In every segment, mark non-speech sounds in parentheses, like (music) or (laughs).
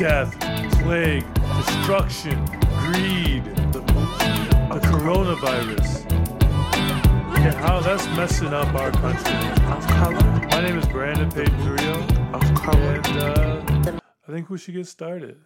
death, plague, destruction, greed, the, coronavirus, and how that's messing up our country. My name is Brandon color. and uh, I think we should get started.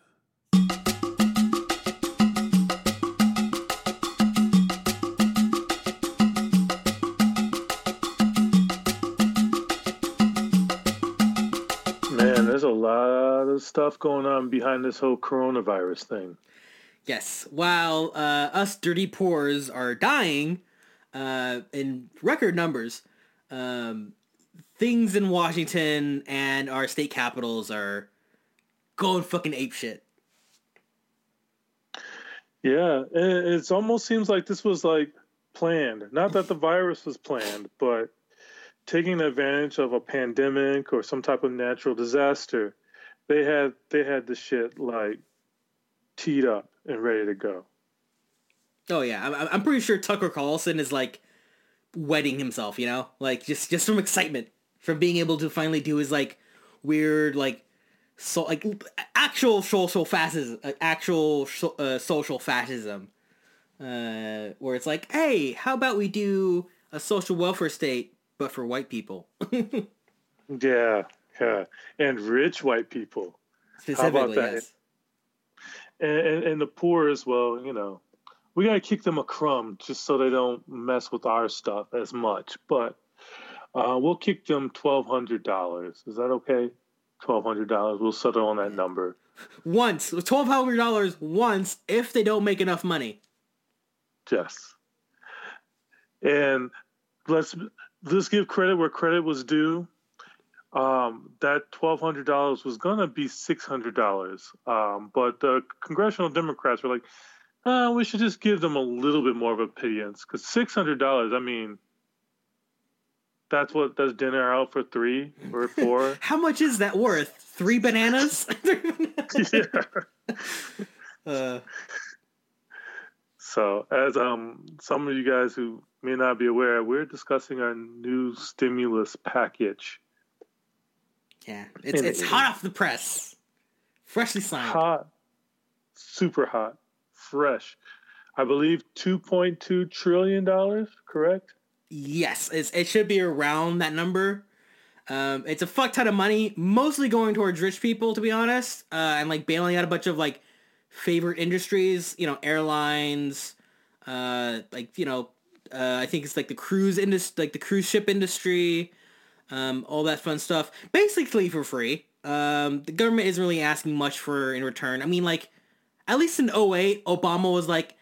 Stuff going on behind this whole coronavirus thing. Yes, while uh, us dirty poors are dying uh, in record numbers, um, things in Washington and our state capitals are going fucking ape shit. Yeah, it almost seems like this was like planned. Not that the virus was planned, but taking advantage of a pandemic or some type of natural disaster, they had they had the shit like teed up and ready to go. Oh yeah, I'm, I'm pretty sure Tucker Carlson is like wetting himself, you know, like just just from excitement. From being able to finally do his like weird like so like actual social fascism, uh, actual uh, social fascism, uh, where it's like, hey, how about we do a social welfare state but for white people? (laughs) Yeah, yeah, and rich white people. specifically? How about that? Yes. and, and, and the poor as well, you know, we gotta kick them a crumb just so they don't mess with our stuff as much. But uh, we'll kick them twelve hundred dollars. Is that okay? Twelve hundred dollars. We'll settle on that number. Once twelve hundred dollars once if they don't make enough money. Yes. And let's let's give credit where credit was due. Um, that twelve hundred dollars was gonna be six hundred dollars, um, but the congressional Democrats were like, uh, "We should just give them a little bit more of a pittance because six hundred dollars. I mean, that's what that's dinner out for three or (laughs) four. How much is that worth? Three bananas? (laughs) yeah. uh, So, as um some of you guys who may not be aware, we're discussing our new stimulus package. Yeah, it's it's hot off the press, freshly signed. hot, super hot, fresh. I believe two point two trillion dollars. Correct? Yes, it's, it should be around that number. Um, it's a fuck ton of money, mostly going towards rich people, to be honest, uh, and like bailing out a bunch of like favorite industries. You know, airlines, uh, like you know, uh, I think it's like the cruise industry, like the cruise ship industry, um, all that fun stuff, basically for free. Um, the government isn't really asking much for in return. I mean, like, at least in 08, Obama was like,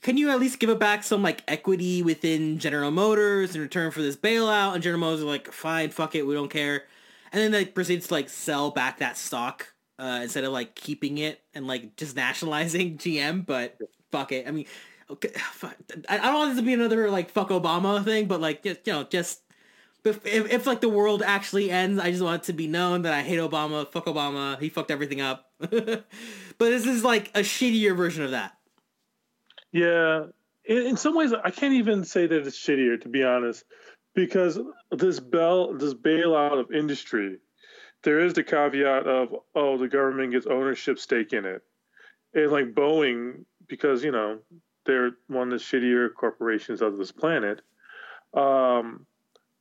can you at least give it back some like equity within General Motors in return for this bailout? And General Motors are like, fine, fuck it, we don't care. And then they proceeds to like sell back that stock uh, instead of like keeping it and like just nationalizing (laughs) GM. But fuck it. I mean, okay, (sighs) fuck, I I don't want this to be another like fuck Obama thing, but like just you know just. If, if, like the world actually ends, I just want it to be known that I hate Obama. Fuck Obama. He fucked everything up. (laughs) but this is like a shittier version of that. Yeah. In, in some ways, I can't even say that it's shittier, to be honest, because this bail, this bailout of industry, there is the caveat of oh, the government gets ownership stake in it, and like Boeing, because you know they're one of the shittier corporations of this planet. Um,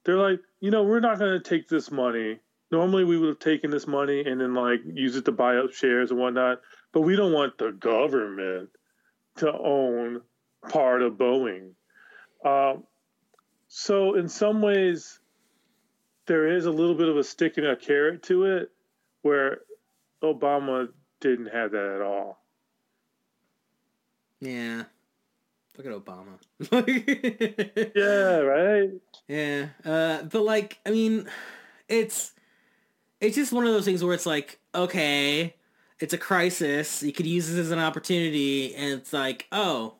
they're like, you know, we're not going to take this money. Normally, we would have taken this money and then like use it to buy up shares and whatnot, but we don't want the government to own part of Boeing. Um, so, in some ways, there is a little bit of a stick and a carrot to it, where Obama didn't have that at all. Yeah. Look at Obama. (laughs) Yeah, right. Yeah. Uh, but like, I mean, it's it's just one of those things where it's like, okay, it's a crisis. You could use this as an opportunity, and it's like, oh,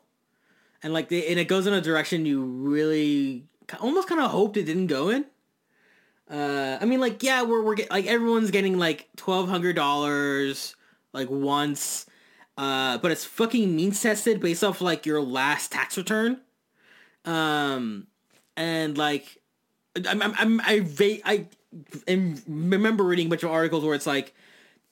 and like, they, and it goes in a direction you really almost kind of hoped it didn't go in. Uh, I mean, like, yeah, we're we're get, like everyone's getting like twelve hundred dollars like once, uh, but it's fucking means tested based off like your last tax return. Um, and like, I'm I'm, I'm I va- I am remember reading a bunch of articles where it's like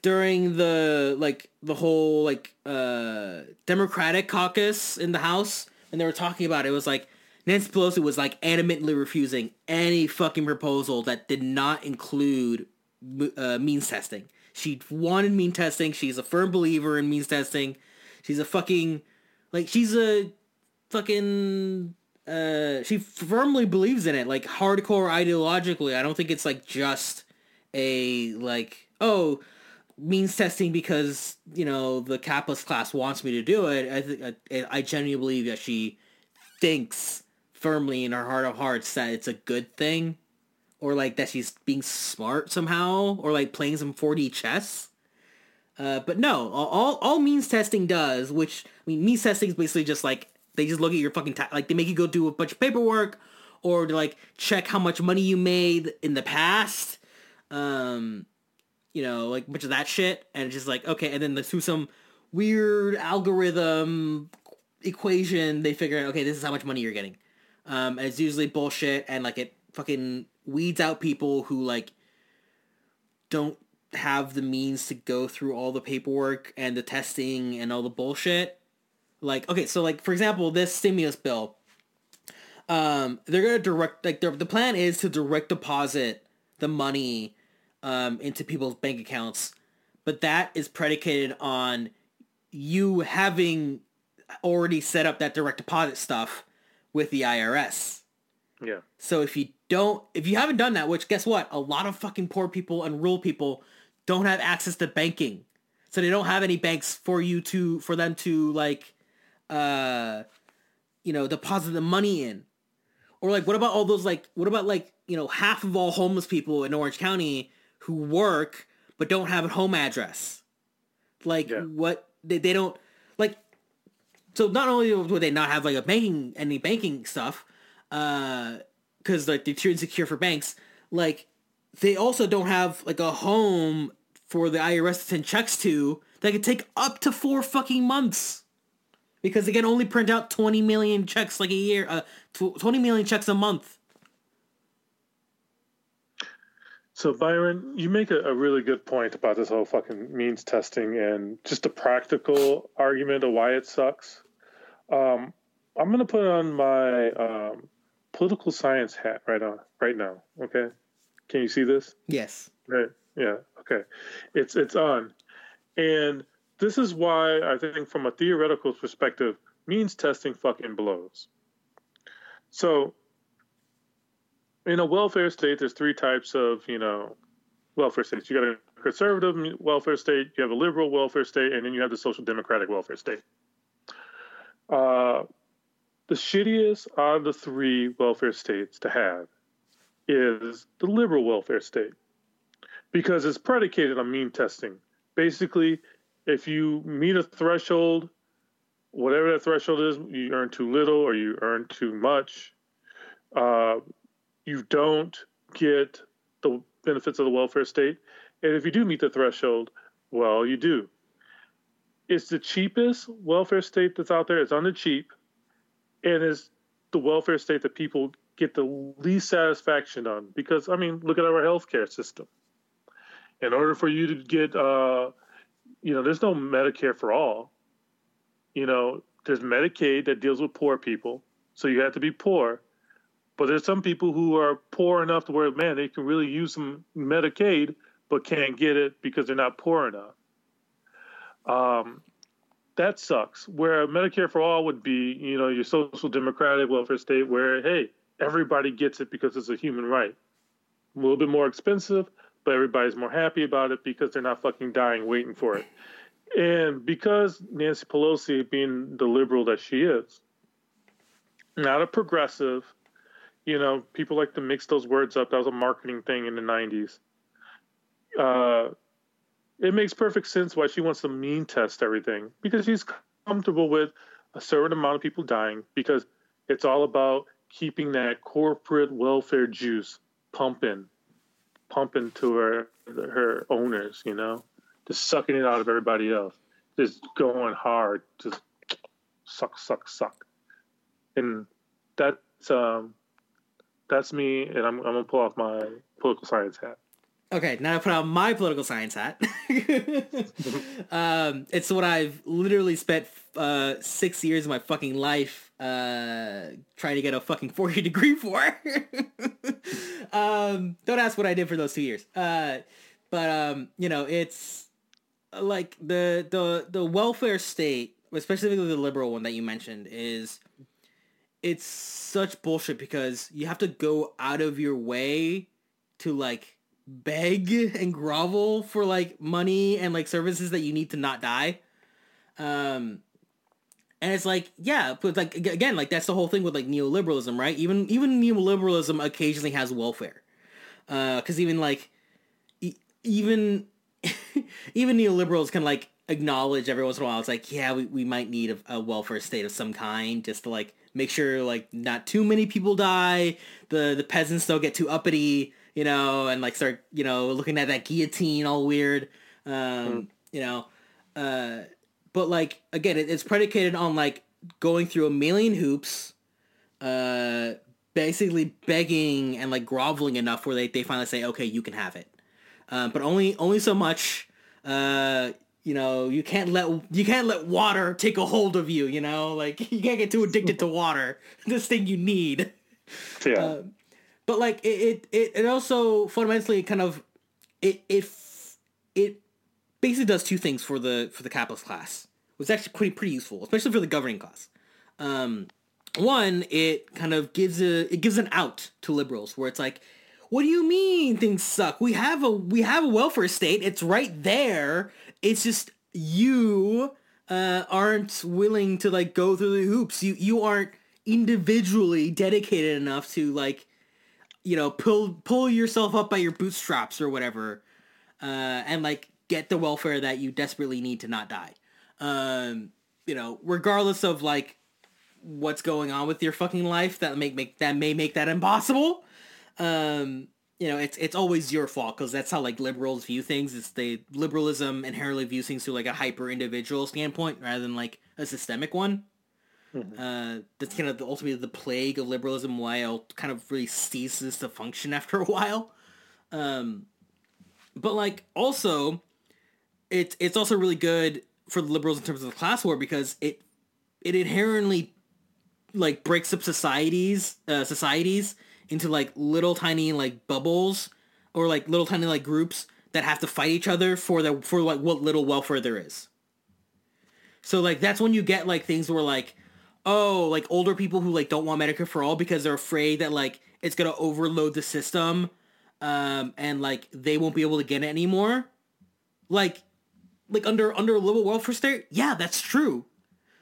during the like the whole like uh Democratic caucus in the House, and they were talking about it, it was like Nancy Pelosi was like adamantly refusing any fucking proposal that did not include uh, means testing. She wanted mean testing. She's a firm believer in means testing. She's a fucking like she's a fucking uh she firmly believes in it like hardcore ideologically. I don't think it's like just a like oh means testing because you know the capitalist class wants me to do it. I think I, I genuinely believe that she thinks firmly in her heart of hearts that it's a good thing or like that she's being smart somehow or like playing some 4D chess. Uh, but no, all all means testing does, which I mean, means testing is basically just like they just look at your fucking like they make you go do a bunch of paperwork or to like check how much money you made in the past, um, you know, like bunch of that shit, and it's just like okay, and then through some weird algorithm equation, they figure out okay, this is how much money you're getting. Um, and it's usually bullshit, and like it fucking weeds out people who like don't have the means to go through all the paperwork and the testing and all the bullshit. Like, okay, so like for example, this stimulus bill, um, they're gonna direct like the plan is to direct deposit the money um, into people's bank accounts, but that is predicated on you having already set up that direct deposit stuff with the IRS. Yeah. So if you don't, if you haven't done that, which guess what? A lot of fucking poor people and rural people don't have access to banking. So they don't have any banks for you to, for them to like, uh, you know, deposit the money in. Or like, what about all those like, what about like, you know, half of all homeless people in Orange County who work but don't have a home address? Like Yeah. what, they, they don't, like, so not only would they not have like a banking, any banking stuff, uh, because like they're too insecure for banks. Like they also don't have like a home for the IRS to send checks to that could take up to four fucking months because they can only print out twenty million checks like a year, uh, tw- twenty million checks a month. So Byron, you make a, a really good point about this whole fucking means testing and just a practical argument of why it sucks. Um, I'm gonna put on my um, political science hat right on right now. Okay, can you see this? Yes. Right. Yeah. Okay. It's it's on, and this is why I think, from a theoretical perspective, means testing fucking blows. So, in a welfare state, there's three types of you know welfare states. You got a conservative welfare state, you have a liberal welfare state, and then you have the social democratic welfare state. Uh, the shittiest of the three welfare states to have is the liberal welfare state because it's predicated on mean testing. Basically, if you meet a threshold, whatever that threshold is, you earn too little or you earn too much, uh, you don't get the benefits of the welfare state. And if you do meet the threshold, well, you do. It's the cheapest welfare state that's out there. It's on the cheap, and is the welfare state that people get the least satisfaction on. Because I mean, look at our healthcare system. In order for you to get, uh, you know, there's no Medicare for all. You know, there's Medicaid that deals with poor people, so you have to be poor. But there's some people who are poor enough to where, man, they can really use some Medicaid, but can't get it because they're not poor enough. Um, that sucks. Where Medicare for all would be, you know, your social democratic welfare state, where hey, everybody gets it because it's a human right. A little bit more expensive, but everybody's more happy about it because they're not fucking dying waiting for it. And because Nancy Pelosi, being the liberal that she is, not a progressive, you know, people like to mix those words up. That was a marketing thing in the 90s. uh, it makes perfect sense why she wants to mean test everything because she's comfortable with a certain amount of people dying because it's all about keeping that corporate welfare juice pumping, pumping to her her owners. You know, just sucking it out of everybody else, just going hard, just suck, suck, suck, and that's um, that's me, and I'm I'm gonna pull off my political science hat. Okay, now I put on my political science hat. (laughs) um, it's what I've literally spent uh, six years of my fucking life uh, trying to get a fucking (laughs) four year degree for. (laughs) um, don't ask what I did for those two years. Uh, but um, you know, it's like the the the welfare state, especially the liberal one that you mentioned, is it's such bullshit because you have to go out of your way to like beg and grovel for like money and like services that you need to not die. Um and it's like, yeah, but like again, like that's the whole thing with like neoliberalism, right? Even even neoliberalism occasionally has welfare. Uh cuz even like e- even (laughs) even neoliberals can like acknowledge every once in a while it's like, yeah, we, we might need a, a welfare state of some kind just to like make sure like not too many people die, the the peasants don't get too uppity, you know, and like start, you know, looking at that guillotine all weird. Um, mm. you know, uh, but like again, it, it's predicated on like going through a million hoops, uh, basically begging and like groveling enough where they, they finally say, okay, you can have it. Um, but only only so much. Uh, you know, you can't let you can't let water take a hold of you. You know, like (laughs) you can't get too addicted to water. (laughs) This thing you need. Yeah. Uh, but like it, it, it also fundamentally kind of it it it basically does two things for the for the capitalist class. Was actually pretty pretty useful, especially for the governing class. Um, one, it kind of gives a it gives an out to liberals where it's like, what do you mean things suck? We have a we have a welfare state. It's right there. It's just you uh, aren't willing to like go through the hoops. You you aren't individually dedicated enough to like you know pull pull yourself up by your bootstraps or whatever uh, and like get the welfare that you desperately need to not die. Um, you know regardless of like what's going on with your fucking life that make make that may make that impossible um, you know it's it's always your fault because that's how like liberals view things. It's the liberalism inherently views things through like a hyper individual standpoint rather than like a systemic one Mm-hmm. Uh, that's kind of the, ultimately the plague of liberalism. Why it kind of really ceases to function (laughs) after a while. Um, but like also, it's it's also really good for the liberals in terms of the class war because it it inherently like breaks up societies uh, societies into like little tiny like bubbles or like little tiny like groups that have to fight each other for the for like what little welfare there is. So like that's when you get like things where like oh, like older people who like don't want Medicare for all because they're afraid that like it's gonna overload the system, um, and like they won't be able to get it anymore. Like, like under under a liberal welfare state, yeah, that's true.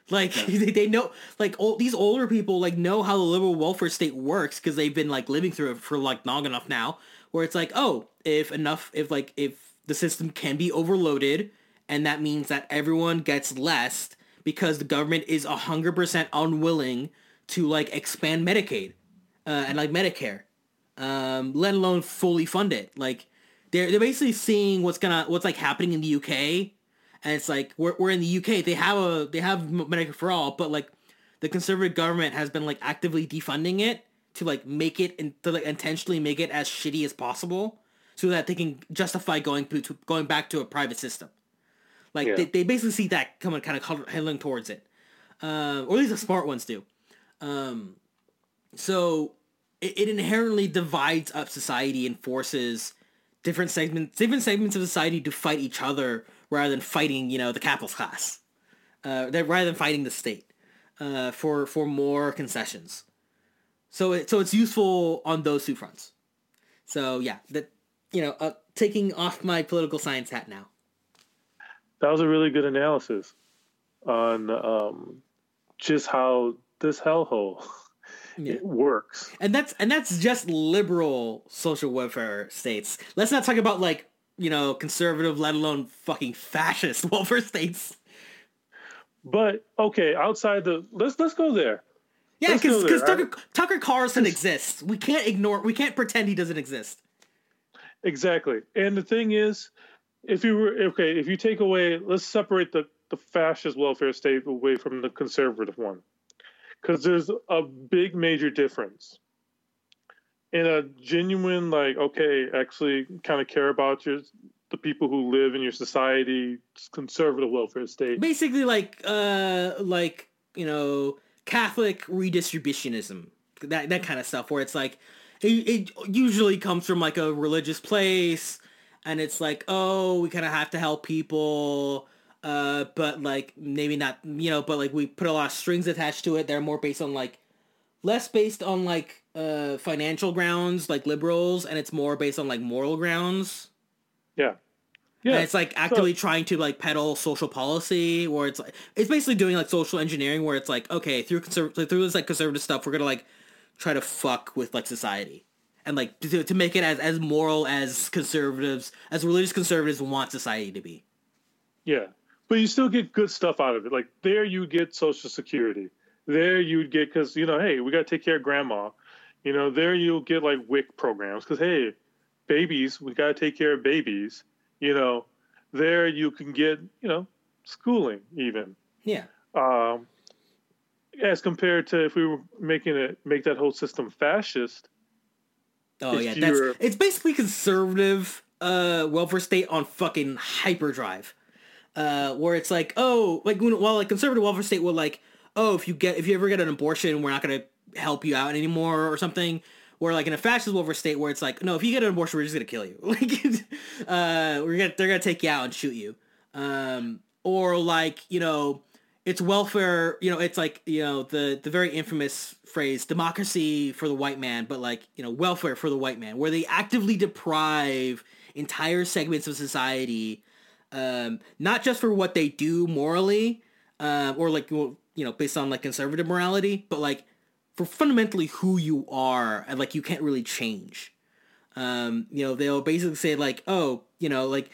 Like (laughs) they, they know, like all these older people like know how the liberal welfare state works because they've been like living through it for like long enough now. Where it's like, oh, if enough, if like if the system can be overloaded, and that means that everyone gets less, because the government is a hundred percent unwilling to like expand Medicaid uh, and like Medicare, um, let alone fully fund it. Like they're they're basically seeing what's gonna what's like happening in the UK, and it's like we're we're in the UK. They have a they have Medicare for all, but like the conservative government has been like actively defunding it to like make it and to like intentionally make it as shitty as possible so that they can justify going to going back to a private system. Like yeah. they, they basically see that coming kind of heading towards it, uh, or at least the smart ones do. Um, so it, it inherently divides up society and forces different segments different segments of society to fight each other rather than fighting you know the capitalist class, uh, rather than fighting the state uh, for for more concessions. So it, so it's useful on those two fronts. So yeah, that you know, uh, taking off my political science hat now that was a really good analysis on um, just how this hellhole (laughs) yeah. works. And that's and that's just liberal social welfare states. Let's not talk about like you know, conservative, let alone fucking fascist (laughs) welfare states. But okay, outside the let's let's go there. Yeah, because. Tucker, Tucker Carlson exists. We can't ignore. We can't pretend he doesn't exist. Exactly. And the thing is, if you were okay, if you take away, let's separate the the fascist welfare state away from the conservative one, because there's a big major difference. In a genuine, like, okay, actually, kind of care about your the people who live in your society, conservative welfare state. Basically, like, uh, like you know, Catholic redistributionism, that that kind of stuff, where it's like, it, it usually comes from like a religious place, and it's like, oh, we kind of have to help people. Uh, but like maybe not, you know, but like we put a lot of strings attached to it. They're more based on like less based on like uh financial grounds like liberals and it's more based on like moral grounds Yeah. Yeah. and it's like actively trying to like peddle social policy where it's like it's basically doing like social engineering where it's like okay through conserv- through this like conservative stuff we're gonna like try to fuck with like society and like to, to make it as as moral as conservatives as religious conservatives want society to be Yeah, but you still get good stuff out of it. Like there, you get Social Security. There, you'd get because you know, hey, we got to take care of grandma. You know, there you'll get like WIC programs because hey, babies, we got to take care of babies. You know, there you can get you know schooling even. yeah Um, as compared to if we were making it make that whole system fascist. Oh If yeah, that's it's basically conservative uh welfare state on fucking hyperdrive. Uh where it's like, oh, like when well like conservative welfare state will like, oh, if you get if you ever get an abortion, we're not gonna help you out anymore or something. Where like in a fascist welfare state where it's like, no, if you get an abortion, we're just gonna kill you. (laughs) Like uh we're gonna they're gonna take you out and shoot you. Um or like, you know, it's welfare you know it's like you know the the very infamous phrase democracy for the white man but like you know welfare for the white man where they actively deprive entire segments of society um not just for what they do morally um or like you know based on like conservative morality but like for fundamentally who you are and like you can't really change. Um you know they'll basically say like oh you know like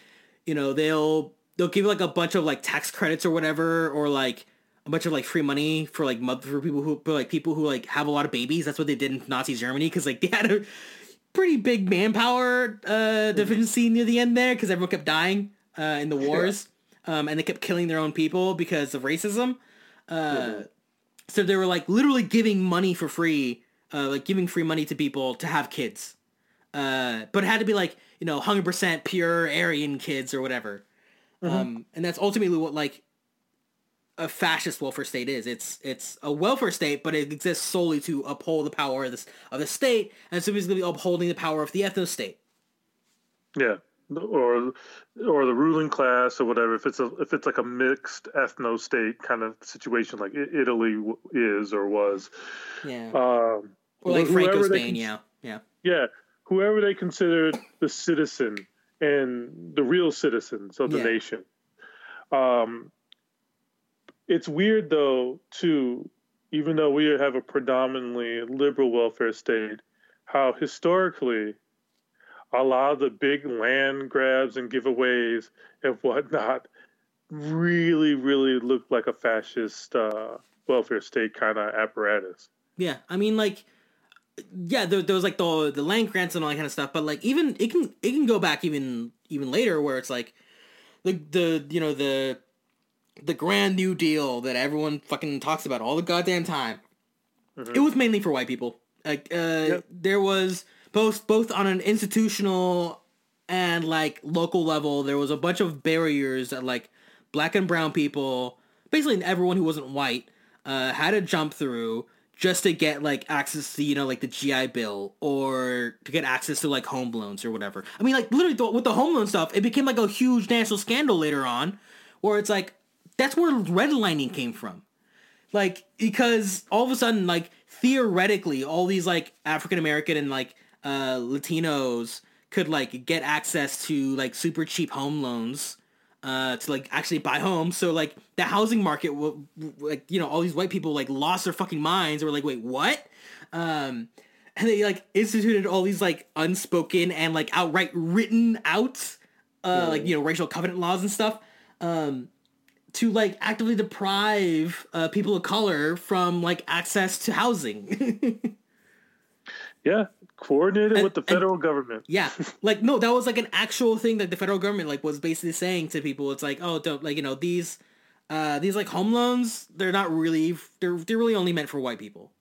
you know they'll they'll give like a bunch of like tax credits or whatever or like a bunch of like free money for like mother for people who for like people who like have a lot of babies. That's what they did in nazi germany because like they had a pretty big manpower uh deficiency near the end there because everyone kept dying uh in the wars. Um and they kept killing their own people because of racism. Uh so they were like literally giving money for free uh like giving free money to people to have kids. Uh but it had to be like you know 100% pure aryan kids or whatever um, and that's ultimately what like a fascist welfare state is. It's it's a welfare state, but it exists solely to uphold the power of this of the state, and so basically upholding the power of the ethno state. Yeah, or or the ruling class or whatever. If it's a if it's like a mixed ethno state kind of situation, like Italy is or was, Yeah, um, or like Franco Spain. cons- yeah, yeah, yeah, whoever they considered the citizen and the real citizens of the Yeah. nation. Um, it's weird though, too, even though we have a predominantly liberal welfare state, how historically a lot of the big land grabs and giveaways and whatnot really, really looked like a fascist uh, welfare state kind of apparatus. yeah. I mean, like, yeah, there, there was like the the land grants and all that kind of stuff, but like even it can it can go back even even later where it's like the the you know the the grand new deal that everyone fucking talks about all the goddamn time. It was mainly for white people. Like uh there was both both on an institutional and like local level there was a bunch of barriers that like black and brown people, basically everyone who wasn't white, uh had to jump through just to get like access to you know like the GI Bill or to get access to like home loans or whatever. I mean like literally th- with the home loan stuff, it became like a huge national scandal later on, where it's like that's where redlining came from like because all of a sudden like theoretically all these like african american and like uh latinos could like get access to like super cheap home loans uh to like actually buy homes. So like the housing market will like you know all these white people like lost their fucking minds or like wait what? Um and they like instituted all these like unspoken and like outright written out uh, like you know racial covenant laws and stuff, um, to like actively deprive uh, people of color from like access to housing. (laughs) Yeah, coordinated And- with the and- federal government. yeah, (laughs) like no, that was like an actual thing that the federal government like was basically saying to people. It's like, oh, don't like you know these, uh, these like home loans. They're not really. They're they're really only meant for white people.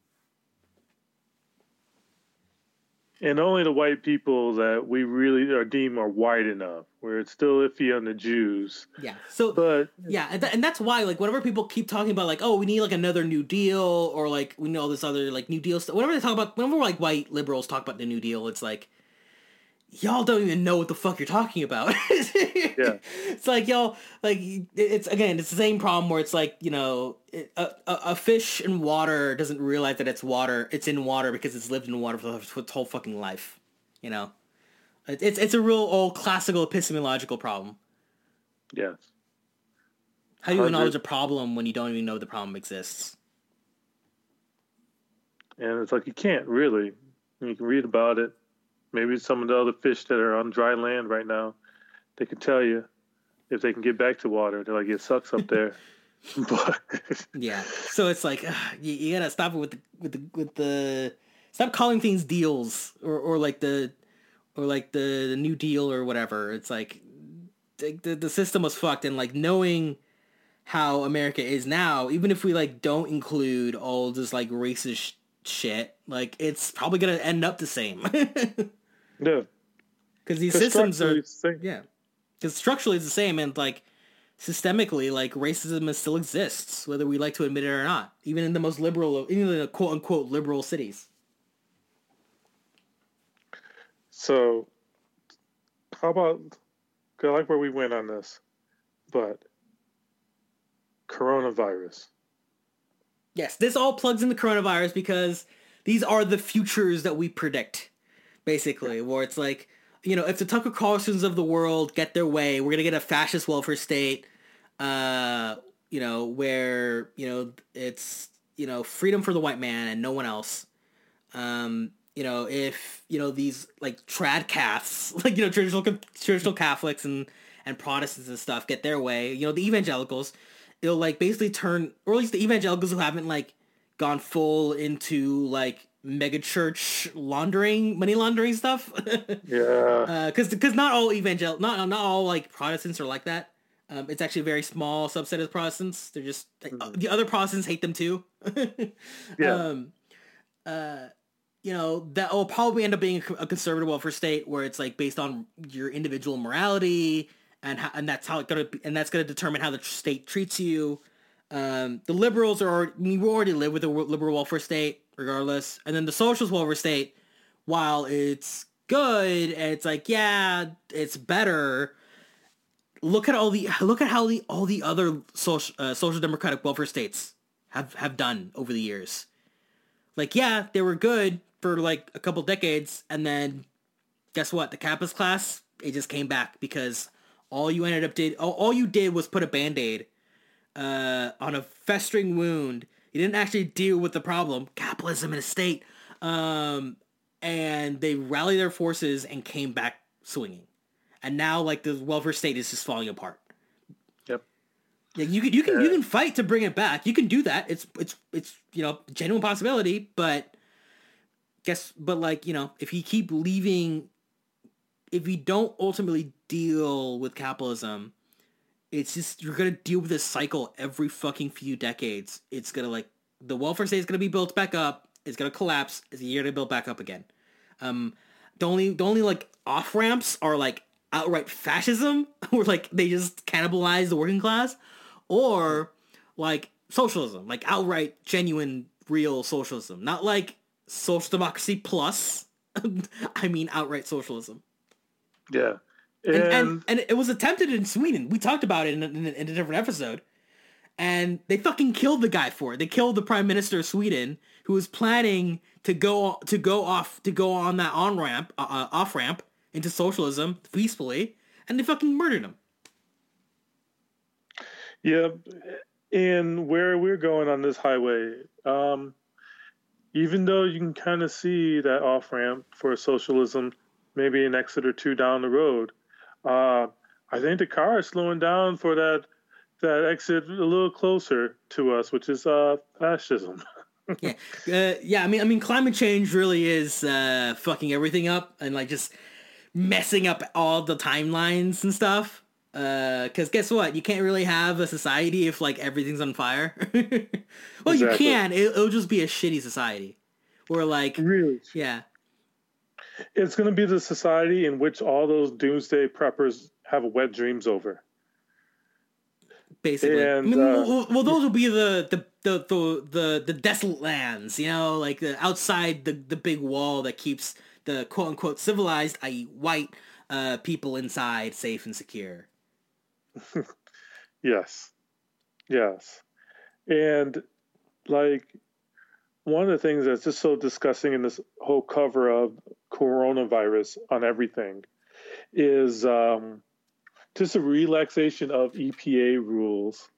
And only the white people that we really are deem are white enough, where it's still iffy on the Jews. Yeah. So But Yeah, and, th- and that's why, like, whenever people keep talking about, like, oh, we need like another New Deal, or like we know this other like New Deal stuff. Whenever they talk about, whenever like white liberals talk about the New Deal, it's like, y'all don't even know what the fuck you're talking about. (laughs) Yeah. it's like y'all like it's again, it's the same problem where it's like you know, it, a, a a fish in water doesn't realize that it's water. It's in water because it's lived in water for, for its whole fucking life. You know, It- it's it's a real old classical epistemological problem. yes. How do you acknowledge a problem when you don't even know the problem exists? And it's like you can't really. You can read about it. Maybe some of the other fish that are on dry land right now, they can tell you if they can get back to water. They're like, it sucks up there. (laughs) (laughs) but Yeah. So it's like ugh, you, you gotta stop it with the with the with the stop calling things deals or or like the or like the, the new deal or whatever. It's like the, the the system was fucked and like knowing how America is now, even if we like don't include all this like racist sh- shit, like it's probably gonna end up the same (laughs) yeah, because these 'Cause systems are the. Yeah, because structurally it's the same, and like systemically, like racism is, still exists, whether we like to admit it or not. Even in the most liberal, even in the quote unquote liberal cities. So, how about? I like where we went on this, but coronavirus. Yes, this all plugs into coronavirus because these are the futures that we predict, basically. Where it's like, you know, if the Tucker Carlsons of the world get their way, we're gonna get a fascist welfare state. Uh, you know, where you know it's you know freedom for the white man and no one else. Um, you know, if you know these like trad caths, (laughs) like you know traditional traditional Catholics and and Protestants and stuff get their way, you know, the evangelicals, it'll like basically turn, or at least the evangelicals who haven't like gone full into like mega church laundering, money laundering stuff. (laughs) Yeah, because because not all evangel not not all like Protestants are like that. Um, it's actually a very small subset of Protestants. They're just uh, the other Protestants hate them too. (laughs) Yeah. Um, uh, you know that will probably end up being a conservative welfare state where it's like based on your individual morality and how, and that's how it's gonna be, and that's gonna determine how the state treats you. Um, the liberals are already, I mean, we already live with a liberal welfare state regardless, and then the socialist welfare state, while it's good and it's like yeah, it's better. Look at all the look at how the all the other social uh, social democratic welfare states have have done over the years. Like yeah, they were good for like a couple decades, and then guess what? The capitalist class it just came back because all you ended up did all, all you did was put a band-aid uh, on a festering wound. You didn't actually deal with the problem, capitalism in a state, um, and they rallied their forces and came back swinging. And now, like the welfare state is just falling apart. Yep. Yeah, you can you can you can fight to bring it back. You can do that. It's it's it's you know genuine possibility, but guess but like you know if you keep leaving, if you don't ultimately deal with capitalism, it's just you're gonna deal with this cycle every fucking few decades. It's gonna like the welfare state is gonna be built back up. It's gonna collapse. It's a year to build back up again. Um, the only the only like off ramps are like outright fascism, (laughs) where like they just cannibalize the working class, or like socialism, like outright genuine real socialism, not like social democracy plus. (laughs) I mean outright socialism. yeah, And, and, and it was attempted in Sweden. We talked about it in, in, in a different episode. And they fucking killed the guy for it. They killed the prime minister of Sweden who was planning to go to go off to go on that on ramp uh, uh, off ramp into socialism peacefully, and they fucking murdered him. yeah, and where we're going on this highway, um, even though you can kind of see that off ramp for socialism, maybe an exit or two down the road, uh, I think the car is slowing down for that that exit a little closer to us, which is uh, fascism. (laughs) yeah, uh, yeah. I mean, I mean, climate change really is uh, fucking everything up and like just messing up all the timelines and stuff. Because uh, guess what? You can't really have a society if like everything's on fire. (laughs) well, exactly. you can. It, it'll just be a shitty society. Where like really, yeah. It's going to be the society in which all those doomsday preppers have wet dreams over basically. And, I mean, uh, well, well, those will be the, the the the the the desolate lands, you know, like the outside the the big wall that keeps the quote unquote civilized, i.e., white uh, people inside safe and secure. (laughs) yes, yes, and like one of the things that's just so disgusting in this whole cover of coronavirus on everything is um, just a relaxation of EPA rules.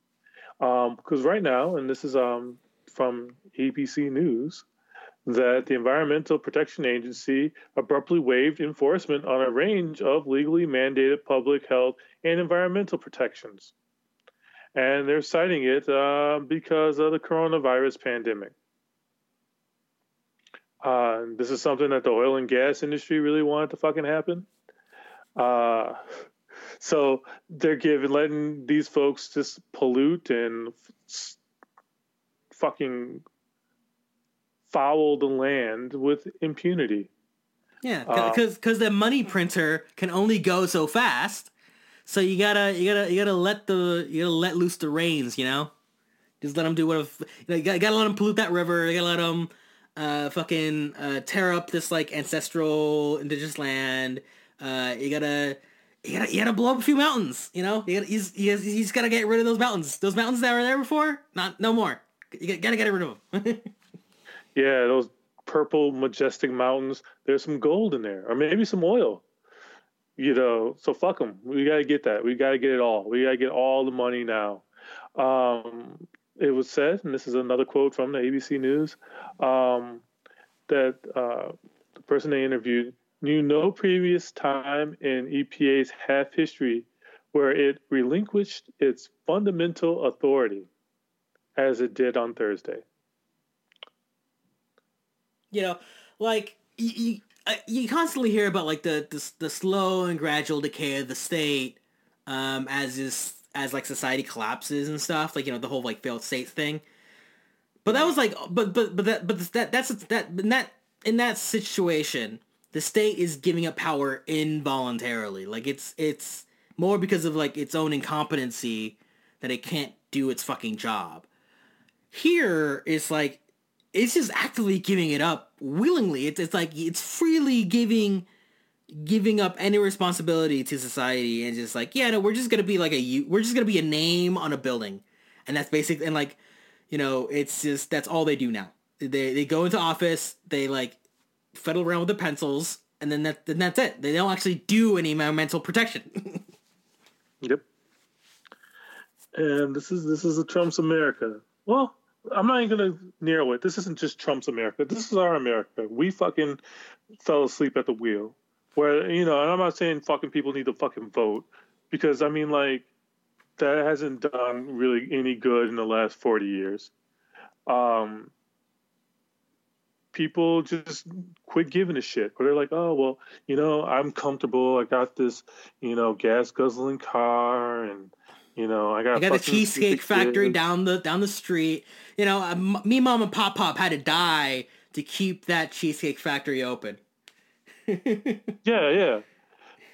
Um, because right now, and this is um, from ABC News, that the Environmental Protection Agency abruptly waived enforcement on a range of legally mandated public health and environmental protections. And they're citing it uh, because of the coronavirus pandemic. Uh, this is something that the oil and gas industry really wanted to fucking happen. Uh, (laughs) so they're giving letting these folks just pollute and f- fucking foul the land with impunity. Yeah, because uh, because the money printer can only go so fast, so you gotta you gotta you gotta let the you gotta let loose the reins, you know. Just let them do whatever. You, know, you, gotta, you gotta let them pollute that river. You gotta let them uh, fucking uh, tear up this like ancestral indigenous land. Uh, you gotta you gotta, you gotta blow up a few mountains. You know, you gotta, he's, he's, he's gotta get rid of those mountains. Those mountains that were there before, not no more. You gotta get rid of them. (laughs) yeah, those purple majestic mountains. There's some gold in there, or maybe some oil. You know, so fuck them. We gotta get that. We gotta get it all. We gotta get all the money now. Um, it was said, and this is another quote from the ABC News, um, that uh, the person they interviewed knew no previous time in EPA's half history where it relinquished its fundamental authority as it did on Thursday. You know, like you, uh, you constantly hear about like the, the the slow and gradual decay of the state um, as is as like society collapses and stuff, like you know the whole like failed state thing. But that was like, but but but that but that that's that in that in that situation, the state is giving up power involuntarily. Like it's it's more because of like its own incompetency that it can't do its fucking job. Here it's like it's just actively giving it up willingly. It's it's like it's freely giving giving up any responsibility to society and just like yeah no we're just gonna be like a we're just gonna be a name on a building and that's basic and like you know it's just that's all they do now they they go into office they like fiddle around with the pencils, and then that then that's it. They don't actually do any environmental protection. (laughs) yep. And this is this is a Trump's America. Well, I'm not even gonna narrow it. This isn't just Trump's America. This is our America. We fucking fell asleep at the wheel. Where you know, and I'm not saying fucking people need to fucking vote because I mean like that hasn't done really any good in the last 40 years. Um, people just quit giving a shit. Or they're like, oh well, you know, I'm comfortable. I got this, you know, gas guzzling car, and you know, I got. I got a cheesecake factory kids. down the down the street. You know, uh, me, mom, and pop pop had to die to keep that cheesecake factory open. (laughs) yeah, yeah.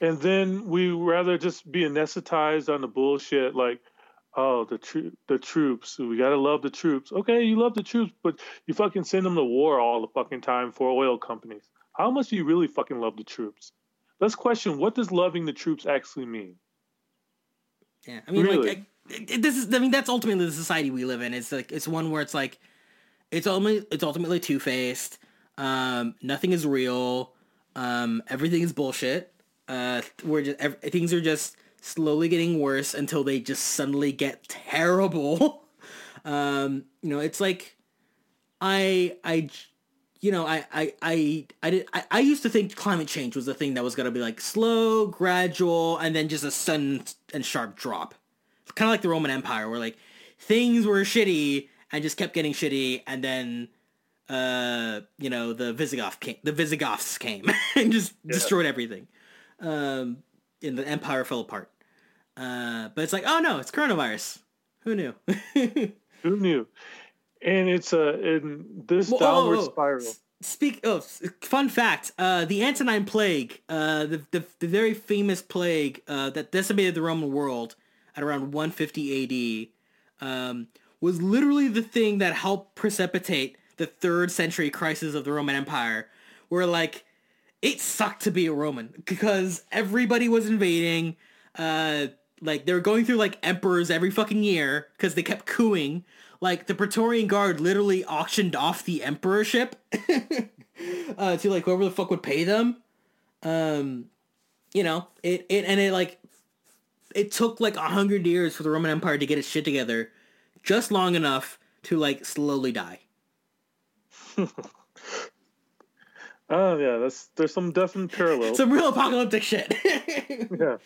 And then we rather just be anesthetized on the bullshit, like oh the tro- the troops we gotta love the troops. Okay you love the troops but you fucking send them to war all the fucking time for oil companies. How much do you really fucking love the troops? Let's question what does loving the troops actually mean? Yeah i mean really? like I, this is i mean that's ultimately the society we live in. It's like it's one where it's like it's ultimately it's ultimately two-faced. Um nothing is real um everything is bullshit uh we're just every, things are just slowly getting worse until they just suddenly get terrible. (laughs) um, you know, it's like I I you know, I I I I did I, I used to think climate change was the thing that was gonna be like slow, gradual, and then just a sudden and sharp drop. Kind of like the Roman Empire, where like things were shitty and just kept getting shitty, and then uh you know the Visigoth came, the Visigoths came (laughs) and just Yeah. destroyed everything. Um, and the empire fell apart. Uh, but it's like, oh no, it's coronavirus. Who knew? (laughs) Who knew? And it's a in this Whoa, downward whoa, whoa. spiral. Speak. Oh, s- fun fact. Uh, the Antonine Plague, uh, the, the the very famous plague uh, that decimated the Roman world at around 150 AD, um, was literally the thing that helped precipitate the third century crisis of the Roman Empire, where like it sucked to be a Roman because everybody was invading. Uh, like they were going through like emperors every fucking year because they kept cooing. Like the Praetorian Guard literally auctioned off the emperorship (laughs) uh, to like whoever the fuck would pay them. Um, you know it it and it like it took like a hundred years for the Roman Empire to get its shit together, just long enough to like slowly die. Oh yeah, that's there's some definite parallels. Some real apocalyptic shit. (laughs) yeah.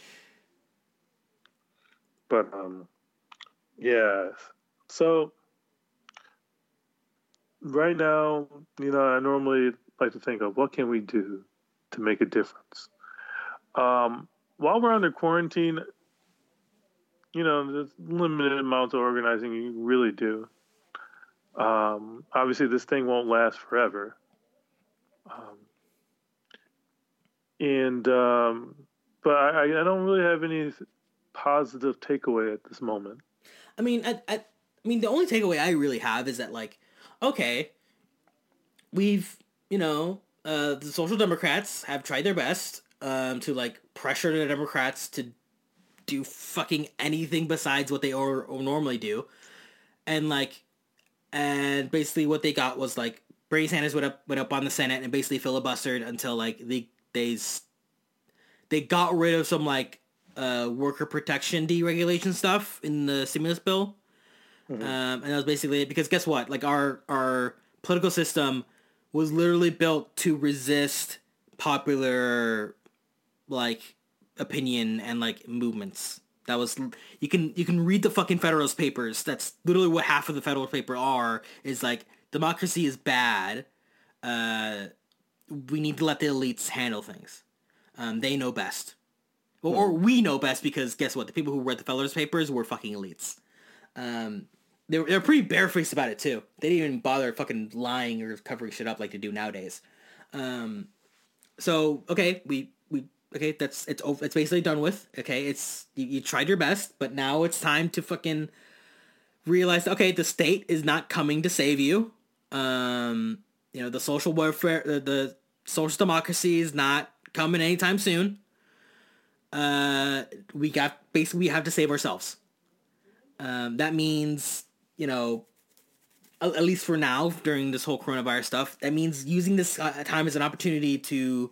But um yeah. So right now, you know, I normally like to think of what can we do to make a difference. Um while we're under quarantine, you know, there's limited amounts of organizing you really do. Um obviously this thing won't last forever. Um, and um, but I, I don't really have any positive takeaway at this moment. I mean, I, I, I mean, the only takeaway I really have is that like, okay, we've you know, uh, the Social Democrats have tried their best um, to like pressure the Democrats to do fucking anything besides what they or, or normally do, and like, and basically what they got was like Bernie Sanders went up went up on the Senate and basically filibustered until like they they they got rid of some like uh, worker protection deregulation stuff in the stimulus bill. Um, and that was basically it because guess what? Like our our political system was literally built to resist popular like opinion and like movements. That was you can you can read the fucking Federalist Papers. That's literally what half of the Federalist Paper are. Is like democracy is bad. Uh, we need to let the elites handle things. Um, they know best. Or, or we know best because guess what? The people who read the Federalist Papers were fucking elites. Um, they were, they were pretty barefaced about it too. They didn't even bother fucking lying or covering shit up like they do nowadays. Um, so okay, we okay. That's it's over. It's basically done with. Okay, it's you, you tried your best, but now it's time to fucking realize. Okay, the state is not coming to save you. Um, you know the social welfare, the, the social democracy is not coming anytime soon. Uh, we got basically we have to save ourselves. Um, that means you know at at least for now during this whole coronavirus stuff that means using this uh, time as an opportunity to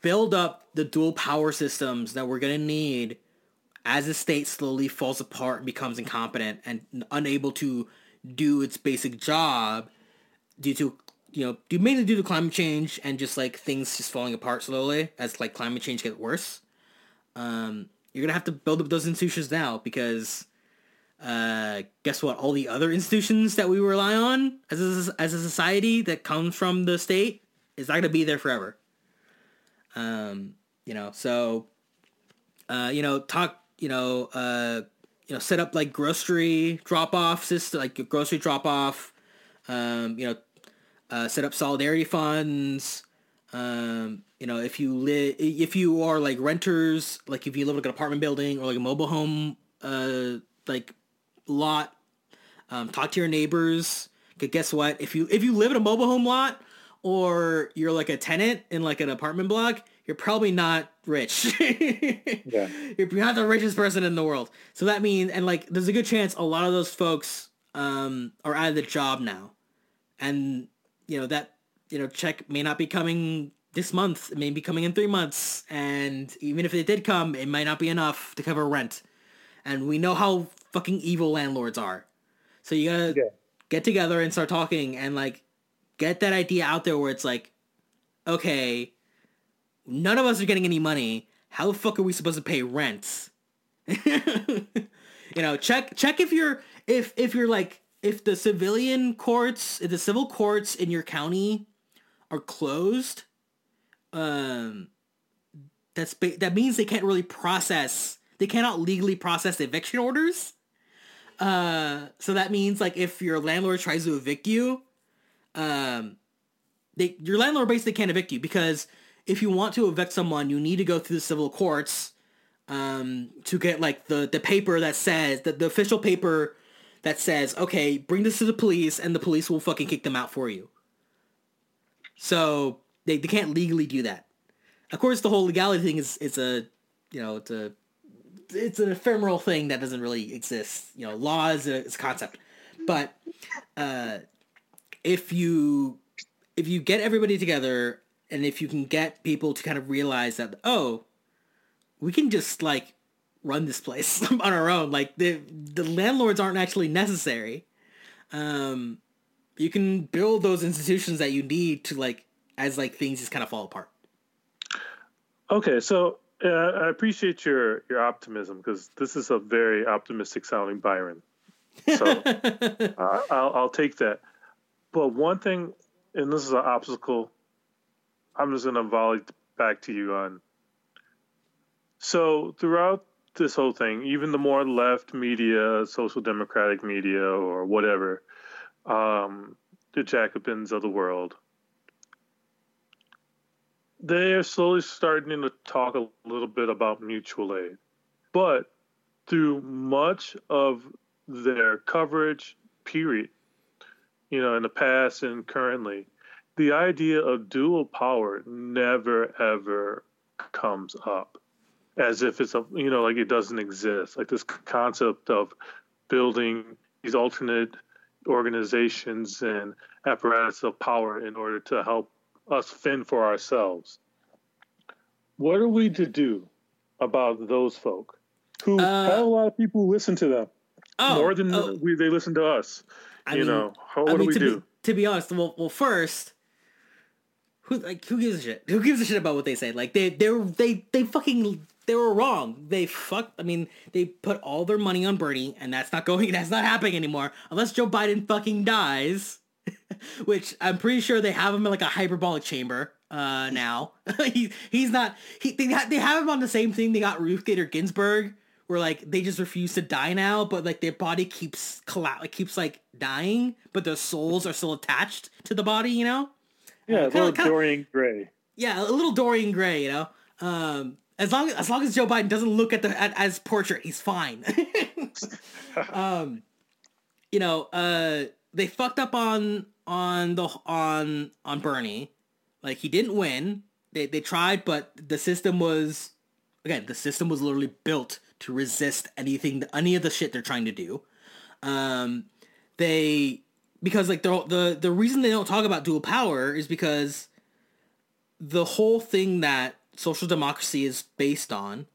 build up the dual power systems that we're going to need as the state slowly falls apart and becomes incompetent and unable to do its basic job due to you know mainly due to climate change and just like things just falling apart slowly as like climate change gets worse um you're gonna have to build up those institutions now because uh, guess what? All the other institutions that we rely on as a, as a society that comes from the state is not to be there forever. Um, you know, so, uh, you know, talk, you know, uh, you know, set up like grocery drop off system, like grocery drop off, um, you know, uh, set up solidarity funds. Um, you know, if you live, if you are like renters, like if you live like an apartment building or like a mobile home, uh, like lot. Um, talk to your neighbors. 'Cause guess what? If you if you live in a mobile home lot or you're like a tenant in like an apartment block, you're probably not rich. (laughs) Yeah. You're not the richest person in the world. So that means and like there's a good chance a lot of those folks um are out of the job now. And you know that you know check may not be coming this month. It may be coming in 3 months and even if it did come, it might not be enough to cover rent and we know how fucking evil landlords are. So you gotta Yeah. get together and start talking and like get that idea out there where it's like, okay, none of us are getting any money. How the fuck are we supposed to pay rent? (laughs) you know, check check if you're if if you're like if the civilian courts, if the civil courts in your county are closed, um, that's ba- that means they can't really process. They cannot legally process eviction orders. Uh, so that means like if your landlord tries to evict you, um, they your landlord basically can't evict you because if you want to evict someone, you need to go through the civil courts um, to get like the the paper that says that the official paper that says, okay, bring this to the police, and the police will fucking kick them out for you. So they, they can't legally do that. Of course, the whole legality thing is it's a you know it's a it's an ephemeral thing that doesn't really exist. You know, law is a, is a concept, but uh, if you if you get everybody together and if you can get people to kind of realize that oh, we can just like run this place (laughs) on our own. Like the the landlords aren't actually necessary. Um, you can build those institutions that you need to like as like things just kind of fall apart. Okay, so uh, I appreciate your your optimism because this is a very optimistic sounding Byron. So (laughs) uh, I'll, I'll take that. But one thing, and this is an obstacle, I'm just going to volley back to you on. So throughout this whole thing, even the more left media, social democratic media, or whatever, um, the Jacobins of the world, they are slowly starting to talk a little bit about mutual aid. But through much of their coverage, period, you know, in the past and currently, the idea of dual power never ever comes up as if it's a, you know, like it doesn't exist. Like this concept of building these alternate organizations and apparatus of power in order to help us fend for ourselves. What are we to do about those folk who Uh, have a lot of people who listen to them Oh, more than oh, we, they listen to us? I you mean- know, how, I what do we to do? Be, to be honest, well, well, first, who like who gives a shit? Who gives a shit about what they say? Like they they they they fucking they were wrong. They fucked. I mean, they put all their money on Bernie, and that's not going. (laughs) That's not happening anymore unless Joe Biden fucking dies. (laughs) Which I'm pretty sure they have him in like a hyperbolic chamber uh, now. (laughs) he, he's not. He they, ha- they have him on the same thing they got Ruth Bader Ginsburg, where like they just refuse to die now, but like their body keeps colla- like keeps like dying, but their souls are still attached to the body. You know? Yeah, kinda- little kinda- Dorian Gray. Yeah, a little Dorian Gray. You know? Um, as long as long as Joe Biden doesn't look at the at, as portrait, he's fine. (laughs) um, you know, uh, they fucked up on on the on on Bernie. Like he didn't win. They they tried, but the system was again the system was literally built to resist anything any of the shit they're trying to do. Um, they because like the the the reason they don't talk about dual power is because the whole thing that social democracy is based on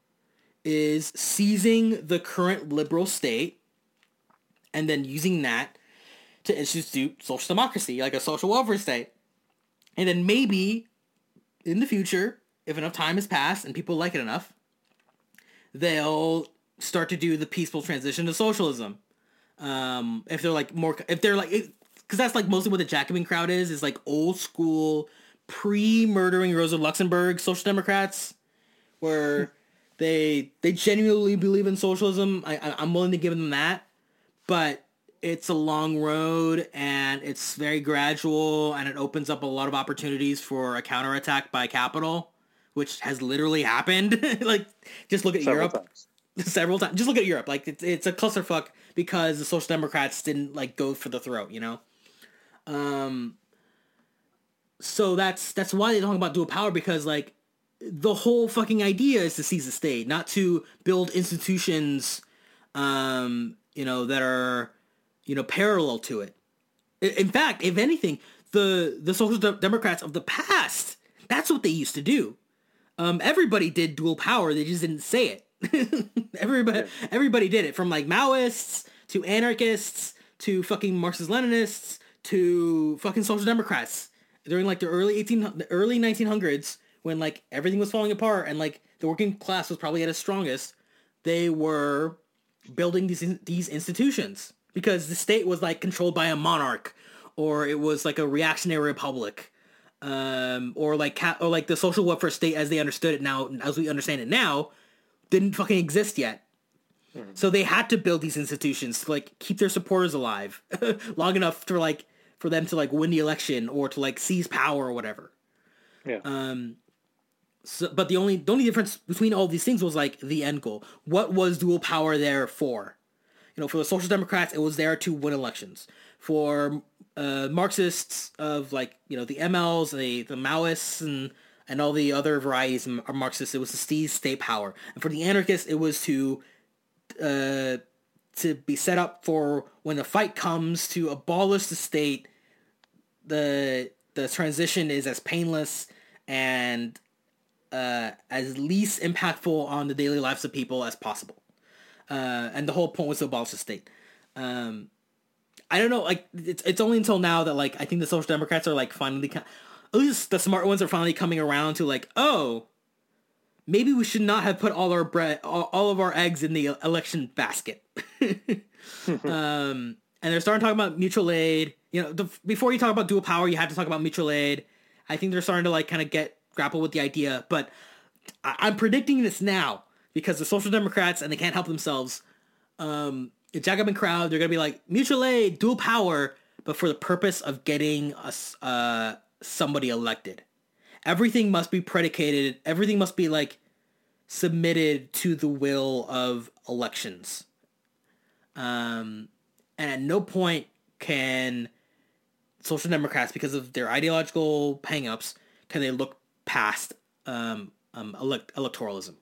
is seizing the current liberal state and then using that to institute social democracy, like a social welfare state. And then maybe in the future, if enough time has passed and people like it enough, they'll start to do the peaceful transition to socialism. Um, if they're like more, if they're like, because that's like mostly what the Jacobin crowd is, is like old school, pre-murdering Rosa Luxemburg social democrats, where they they genuinely believe in socialism. I, I I'm willing to give them that, but it's a long road and it's very gradual and it opens up a lot of opportunities for a counterattack by capital, which has literally happened. (laughs) like just look at Several Europe times. (laughs) several times. Just look at Europe. Like it's it's a clusterfuck because the Social Democrats didn't like go for the throat. You know. Um. So that's that's why they talk about dual power because like the whole fucking idea is to seize the state, not to build institutions, um, you know, that are, you know, parallel to it. In fact, if anything, the the social de- democrats of the past, that's what they used to do. Um, everybody did dual power. They just didn't say it. (laughs) everybody, everybody did it from like Maoists to anarchists to fucking Marxist Leninists to fucking social democrats during like the early 18 the early 1900s when like everything was falling apart and like the working class was probably at its strongest they were building these these institutions because the state was like controlled by a monarch or it was like a reactionary republic um or like ca- or like the social welfare state as they understood it now as we understand it now didn't fucking exist yet. So they had to build these institutions to like keep their supporters alive (laughs) long enough to like for them to like win the election or to like seize power or whatever Yeah. um so, but the only the only difference between all these things was like the end goal. What was dual power there for? You know, for the Social Democrats, it was there to win elections. For uh, Marxists of like you know the MLs, the the Maoists, and and all the other varieties of Marxists, it was to seize state power. And for the anarchists, it was to uh, to be set up for when the fight comes to abolish the state. The the transition is as painless and uh, as least impactful on the daily lives of people as possible. Uh, and the whole point was to abolish the state. Um, I don't know, like it's it's only until now that like I think the social democrats are like finally, at least the smart ones are finally coming around to like, oh, maybe we should not have put all our bread, all, of our eggs in the election basket. (laughs) um, and they're starting to talk about mutual aid. You know, the, before you talk about dual power, you have to talk about mutual aid. I think they're starting to like kind of get grapple with the idea, but I, I'm predicting this now because the Social Democrats and they can't help themselves. Um, the Jacobin crowd, they're gonna be like mutual aid, dual power, but for the purpose of getting us uh, somebody elected. Everything must be predicated. Everything must be like submitted to the will of elections. Um, and at no point can social democrats, because of their ideological hangups, can they look past um, um, elect- electoralism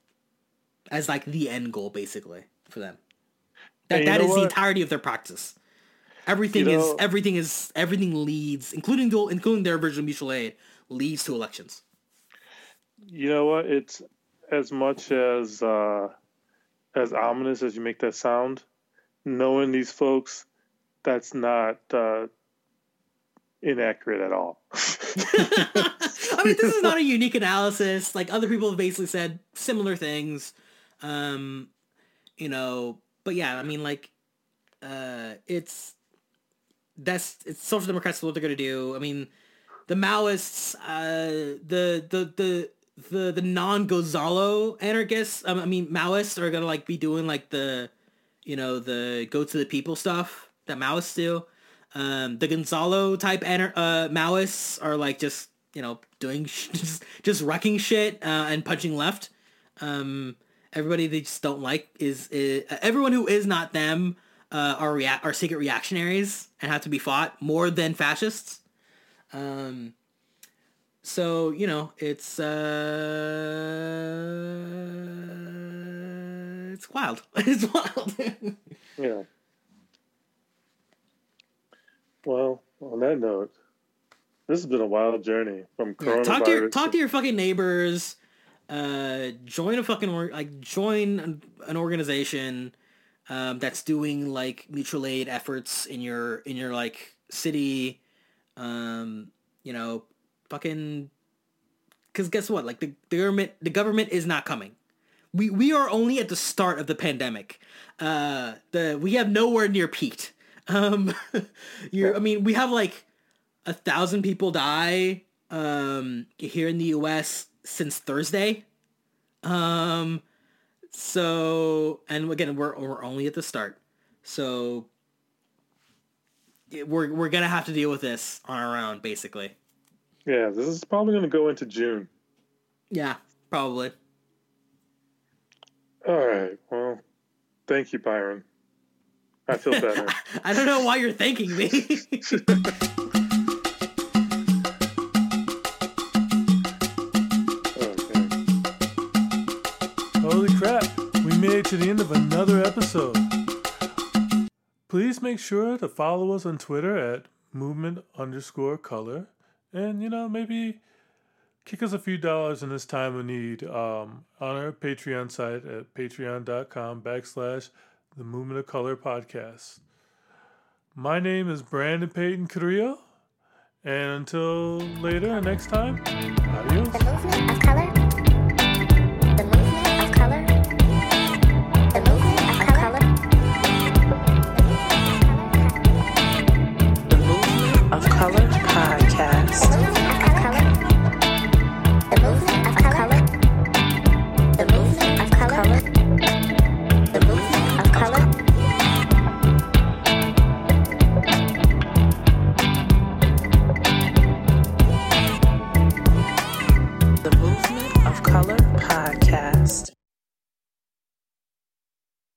as like the end goal, basically for them. That that know is the entirety of their practice. Everything You is everything is everything leads, including dual, including their version of mutual aid, leads to elections. You know what? It's as much as uh, as ominous as you make that sound. Knowing these folks, that's not uh, inaccurate at all. (laughs) I mean, this is not a unique analysis. Like other people have basically said similar things. Um, you know, but yeah, I mean, like, uh, it's that's it's social democrats what they're gonna do. I mean, the Maoists, uh, the the the the the non Gonzalo anarchists. Um, I mean, Maoists are gonna like be doing like the, you know, the go to the people stuff that Maoists do. Um, the Gonzalo type anar- uh, Maoists are like just you know doing sh- (laughs) just just wrecking shit uh, and punching left. Um, everybody they just don't like is, is everyone who is not them uh, are rea- are secret reactionaries and have to be fought more than fascists. Um, so you know it's uh, it's wild. (laughs) It's wild. (laughs) yeah. Well, on that note, this has been a wild journey from Yeah, talk to your talk to your fucking neighbors. Uh, join a fucking or- like join an, an organization um, that's doing like mutual aid efforts in your in your like city. Um, you know, fucking. Because guess what? Like the, the government, the government is not coming. We we are only at the start of the pandemic. Uh, the we have nowhere near peaked. (laughs) Um, you're. I mean, we have like a thousand people die um here in the US since Thursday. Um so and again we're we're only at the start. So we're we're to have to deal with this on our own basically. Yeah, this is probably going to go into June. Yeah, probably. All right. Well, thank you, Byron. I feel better. (laughs) I don't know why you're thanking me. (laughs) okay. Holy crap, we made it to the end of another episode. Please make sure to follow us on Twitter at movement underscore color. And, you know, maybe kick us a few dollars in this time of need um, on our Patreon site at patreon.com backslash the movement of color podcast. My name is Brandon Peyton Carrillo. And until later, next time, adios.